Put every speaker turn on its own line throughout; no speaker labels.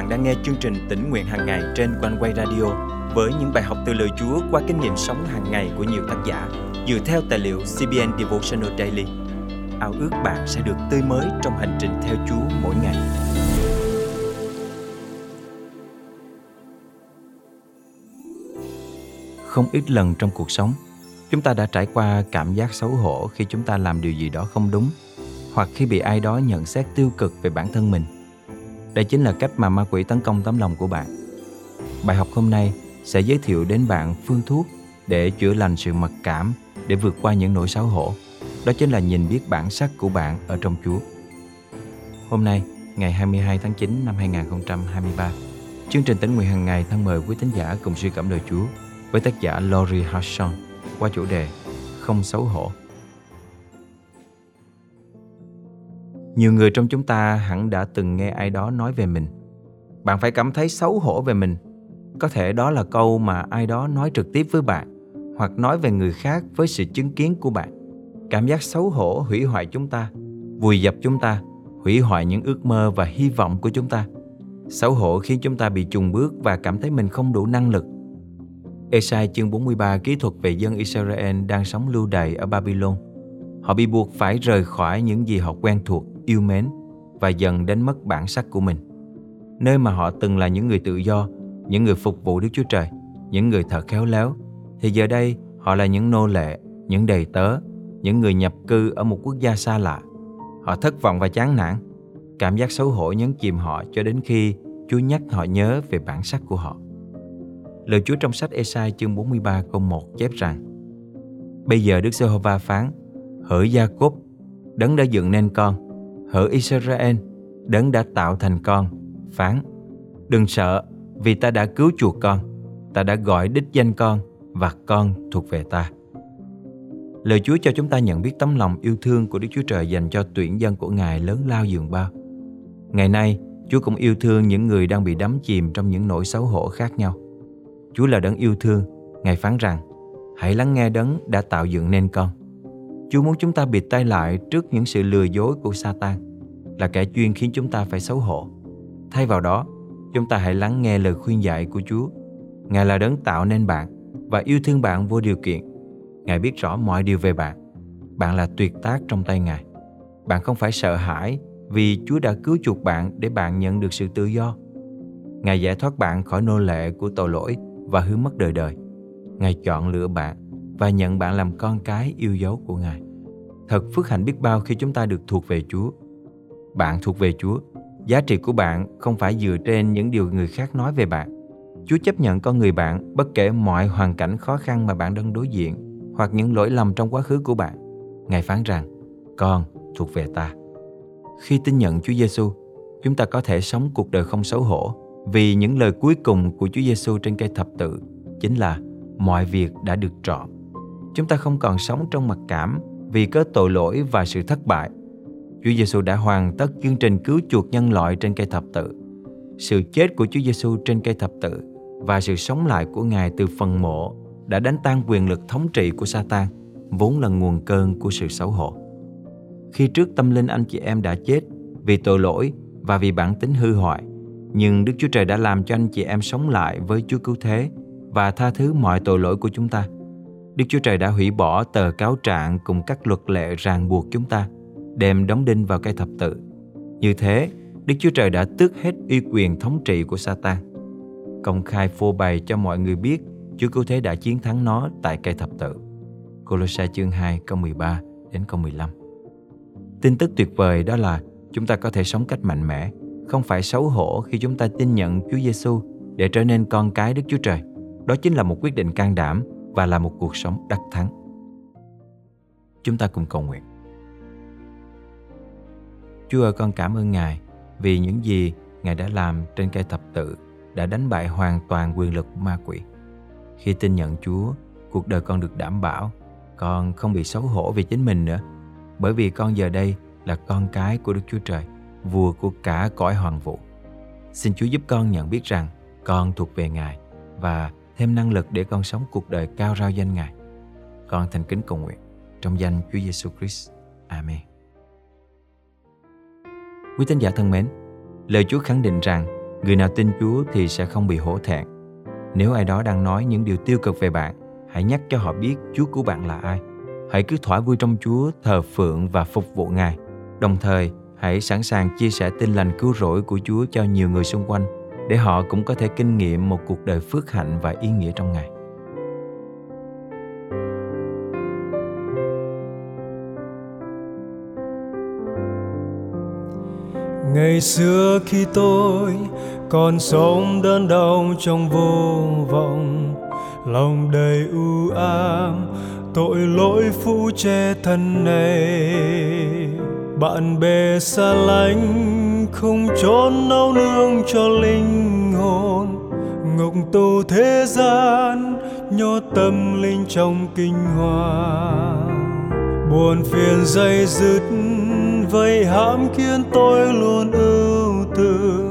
bạn đang nghe chương trình tỉnh nguyện hàng ngày trên quanh quay radio với những bài học từ lời Chúa qua kinh nghiệm sống hàng ngày của nhiều tác giả dựa theo tài liệu CBN Devotional Daily. Ao ước bạn sẽ được tươi mới trong hành trình theo Chúa mỗi ngày. Không ít lần trong cuộc sống, chúng ta đã trải qua cảm giác xấu hổ khi chúng ta làm điều gì đó không đúng hoặc khi bị ai đó nhận xét tiêu cực về bản thân mình. Đây chính là cách mà ma quỷ tấn công tấm lòng của bạn. Bài học hôm nay sẽ giới thiệu đến bạn phương thuốc để chữa lành sự mặc cảm để vượt qua những nỗi xấu hổ. Đó chính là nhìn biết bản sắc của bạn ở trong Chúa. Hôm nay, ngày 22 tháng 9 năm 2023, chương trình tỉnh nguyện hàng ngày thân mời quý tín giả cùng suy cảm lời Chúa với tác giả Laurie Harshon qua chủ đề Không xấu hổ. Nhiều người trong chúng ta hẳn đã từng nghe ai đó nói về mình. Bạn phải cảm thấy xấu hổ về mình có thể đó là câu mà ai đó nói trực tiếp với bạn hoặc nói về người khác với sự chứng kiến của bạn. Cảm giác xấu hổ hủy hoại chúng ta, vùi dập chúng ta, hủy hoại những ước mơ và hy vọng của chúng ta. Xấu hổ khiến chúng ta bị chùn bước và cảm thấy mình không đủ năng lực. Esai chương 43 kỹ thuật về dân Israel đang sống lưu đày ở Babylon. Họ bị buộc phải rời khỏi những gì họ quen thuộc, yêu mến và dần đánh mất bản sắc của mình. Nơi mà họ từng là những người tự do những người phục vụ Đức Chúa Trời, những người thợ khéo léo, thì giờ đây họ là những nô lệ, những đầy tớ, những người nhập cư ở một quốc gia xa lạ. Họ thất vọng và chán nản, cảm giác xấu hổ nhấn chìm họ cho đến khi Chúa nhắc họ nhớ về bản sắc của họ. Lời Chúa trong sách Esai chương 43 câu 1 chép rằng Bây giờ Đức Giê-hô-va phán Hỡi Gia-cốp, đấng đã dựng nên con Hỡi Israel, đấng đã tạo thành con Phán Đừng sợ, vì ta đã cứu chuộc con, ta đã gọi đích danh con và con thuộc về ta. Lời Chúa cho chúng ta nhận biết tấm lòng yêu thương của Đức Chúa Trời dành cho tuyển dân của Ngài lớn lao dường bao. Ngày nay, Chúa cũng yêu thương những người đang bị đắm chìm trong những nỗi xấu hổ khác nhau. Chúa là đấng yêu thương, Ngài phán rằng, hãy lắng nghe đấng đã tạo dựng nên con. Chúa muốn chúng ta bịt tay lại trước những sự lừa dối của Satan, là kẻ chuyên khiến chúng ta phải xấu hổ. Thay vào đó, chúng ta hãy lắng nghe lời khuyên dạy của Chúa. Ngài là đấng tạo nên bạn và yêu thương bạn vô điều kiện. Ngài biết rõ mọi điều về bạn. Bạn là tuyệt tác trong tay Ngài. Bạn không phải sợ hãi vì Chúa đã cứu chuộc bạn để bạn nhận được sự tự do. Ngài giải thoát bạn khỏi nô lệ của tội lỗi và hướng mất đời đời. Ngài chọn lựa bạn và nhận bạn làm con cái yêu dấu của Ngài. Thật phước hạnh biết bao khi chúng ta được thuộc về Chúa. Bạn thuộc về Chúa Giá trị của bạn không phải dựa trên những điều người khác nói về bạn. Chúa chấp nhận con người bạn bất kể mọi hoàn cảnh khó khăn mà bạn đang đối diện hoặc những lỗi lầm trong quá khứ của bạn. Ngài phán rằng, con thuộc về ta. Khi tin nhận Chúa Giêsu, chúng ta có thể sống cuộc đời không xấu hổ vì những lời cuối cùng của Chúa Giêsu trên cây thập tự chính là mọi việc đã được trọn. Chúng ta không còn sống trong mặc cảm vì có tội lỗi và sự thất bại Chúa Giêsu đã hoàn tất chương trình cứu chuộc nhân loại trên cây thập tự. Sự chết của Chúa Giêsu trên cây thập tự và sự sống lại của Ngài từ phần mộ đã đánh tan quyền lực thống trị của Satan, vốn là nguồn cơn của sự xấu hổ. Khi trước tâm linh anh chị em đã chết vì tội lỗi và vì bản tính hư hoại, nhưng Đức Chúa Trời đã làm cho anh chị em sống lại với Chúa Cứu Thế và tha thứ mọi tội lỗi của chúng ta. Đức Chúa Trời đã hủy bỏ tờ cáo trạng cùng các luật lệ ràng buộc chúng ta – đem đóng đinh vào cây thập tự. Như thế, Đức Chúa Trời đã tước hết uy quyền thống trị của Satan, công khai phô bày cho mọi người biết Chúa Cứu Thế đã chiến thắng nó tại cây thập tự. Colossae chương 2 câu 13 đến câu 15 Tin tức tuyệt vời đó là chúng ta có thể sống cách mạnh mẽ, không phải xấu hổ khi chúng ta tin nhận Chúa Giêsu để trở nên con cái Đức Chúa Trời. Đó chính là một quyết định can đảm và là một cuộc sống đắc thắng. Chúng ta cùng cầu nguyện. Chúa ơi con cảm ơn Ngài vì những gì Ngài đã làm trên cây thập tự đã đánh bại hoàn toàn quyền lực ma quỷ. Khi tin nhận Chúa, cuộc đời con được đảm bảo, con không bị xấu hổ vì chính mình nữa, bởi vì con giờ đây là con cái của Đức Chúa Trời, vua của cả cõi hoàng vũ. Xin Chúa giúp con nhận biết rằng con thuộc về Ngài và thêm năng lực để con sống cuộc đời cao rao danh Ngài. Con thành kính cầu nguyện trong danh Chúa Giêsu Christ. Amen. Quý tín giả thân mến, lời Chúa khẳng định rằng Người nào tin Chúa thì sẽ không bị hổ thẹn. Nếu ai đó đang nói những điều tiêu cực về bạn, hãy nhắc cho họ biết Chúa của bạn là ai. Hãy cứ thỏa vui trong Chúa, thờ phượng và phục vụ Ngài. Đồng thời, hãy sẵn sàng chia sẻ tin lành cứu rỗi của Chúa cho nhiều người xung quanh để họ cũng có thể kinh nghiệm một cuộc đời phước hạnh và ý nghĩa trong Ngài.
ngày xưa khi tôi còn sống đơn đau trong vô vọng, lòng đầy u ám, tội lỗi phu che thân này, bạn bè xa lánh không chốn nấu nương cho linh hồn. Ngục tù thế gian nhốt tâm linh trong kinh hoàng. Buồn phiền dây dứt, vây hãm khiến tôi luôn ưu tư.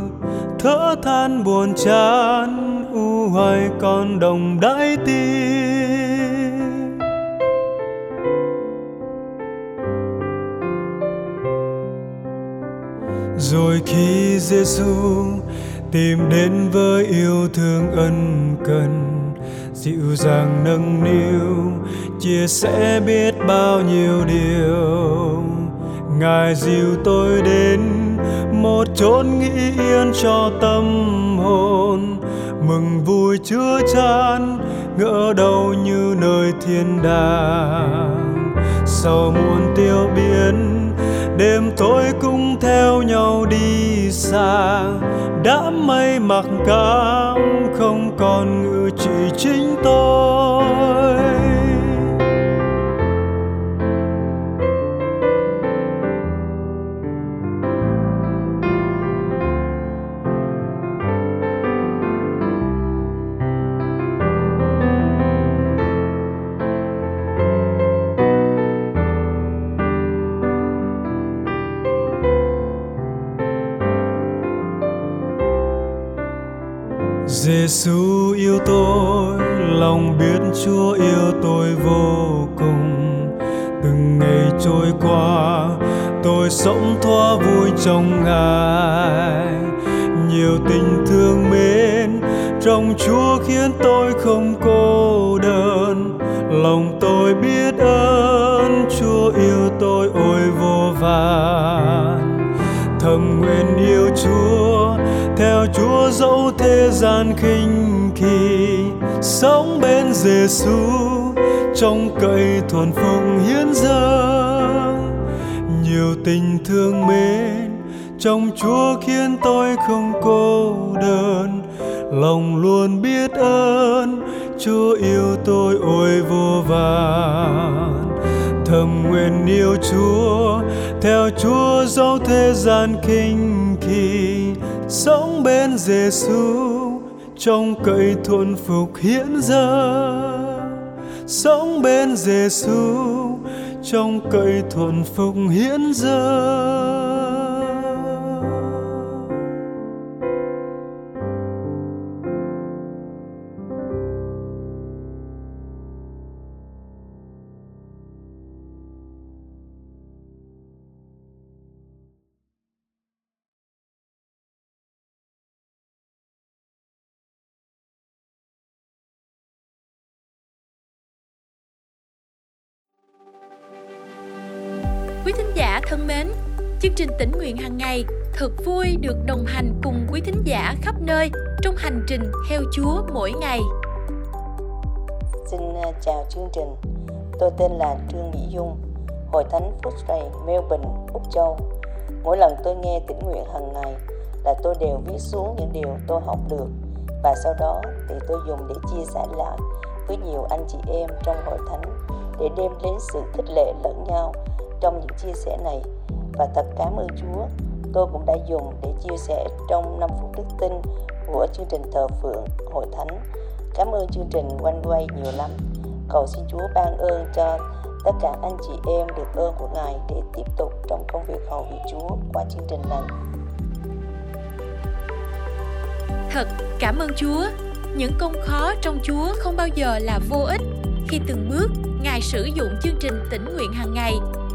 Thở than buồn chán, u hoài còn đồng đãi tim rồi khi Giêsu tìm đến với yêu thương ân cần, dịu dàng nâng niu, chia sẻ biết bao nhiêu điều. Ngài dìu tôi đến một chốn nghỉ yên cho tâm hồn, mừng vui chứa chan, ngỡ đâu như nơi thiên đàng. Sau muôn tiêu biến, đêm tối theo nhau đi xa. Đã mây mặc cảm không còn ngự trị chính tôi. Giêsu yêu tôi, lòng biết Chúa yêu tôi vô cùng. Từng ngày trôi qua, tôi sống thoa vui trong Ngài. Nhiều tình thương mến trong Chúa khiến tôi không cô đơn. Lòng tôi biết ơn Chúa yêu tôi ôi vô vàn. Thầm nguyện yêu Chúa theo Chúa dẫu thế gian khinh kỳ sống bên Giêsu trong cậy thuần phục hiến dâng. Nhiều tình thương mến, trong Chúa khiến tôi không cô đơn. Lòng luôn biết ơn, Chúa yêu tôi ôi vô vàn. Thầm nguyện yêu Chúa, theo Chúa dẫu thế gian kinh kỳ sống bên Giêsu trong cậy thuận phục hiện giờ, sống bên Giêsu trong cậy thuận phục hiện giờ.
Quý thính giả thân mến, chương trình tỉnh nguyện hàng ngày thật vui được đồng hành cùng quý thính giả khắp nơi trong hành trình theo Chúa mỗi ngày.
Xin à, chào chương trình. Tôi tên là Trương Mỹ Dung, Hội Thánh Footscray, Melbourne, Úc Châu. Mỗi lần tôi nghe tỉnh nguyện hàng ngày là tôi đều viết xuống những điều tôi học được và sau đó thì tôi dùng để chia sẻ lại với nhiều anh chị em trong hội thánh để đem đến sự khích lệ lẫn nhau trong những chia sẻ này. Và thật cảm ơn Chúa, tôi cũng đã dùng để chia sẻ trong 5 phút đức tin của chương trình thờ phượng hội thánh. Cảm ơn chương trình quanh quay nhiều lắm. Cầu xin Chúa ban ơn cho tất cả anh chị em được ơn của Ngài để tiếp tục trong công việc hầu việc Chúa qua chương trình này.
Thật cảm ơn Chúa. Những công khó trong Chúa không bao giờ là vô ích. Khi từng bước, Ngài sử dụng chương trình tỉnh nguyện hàng ngày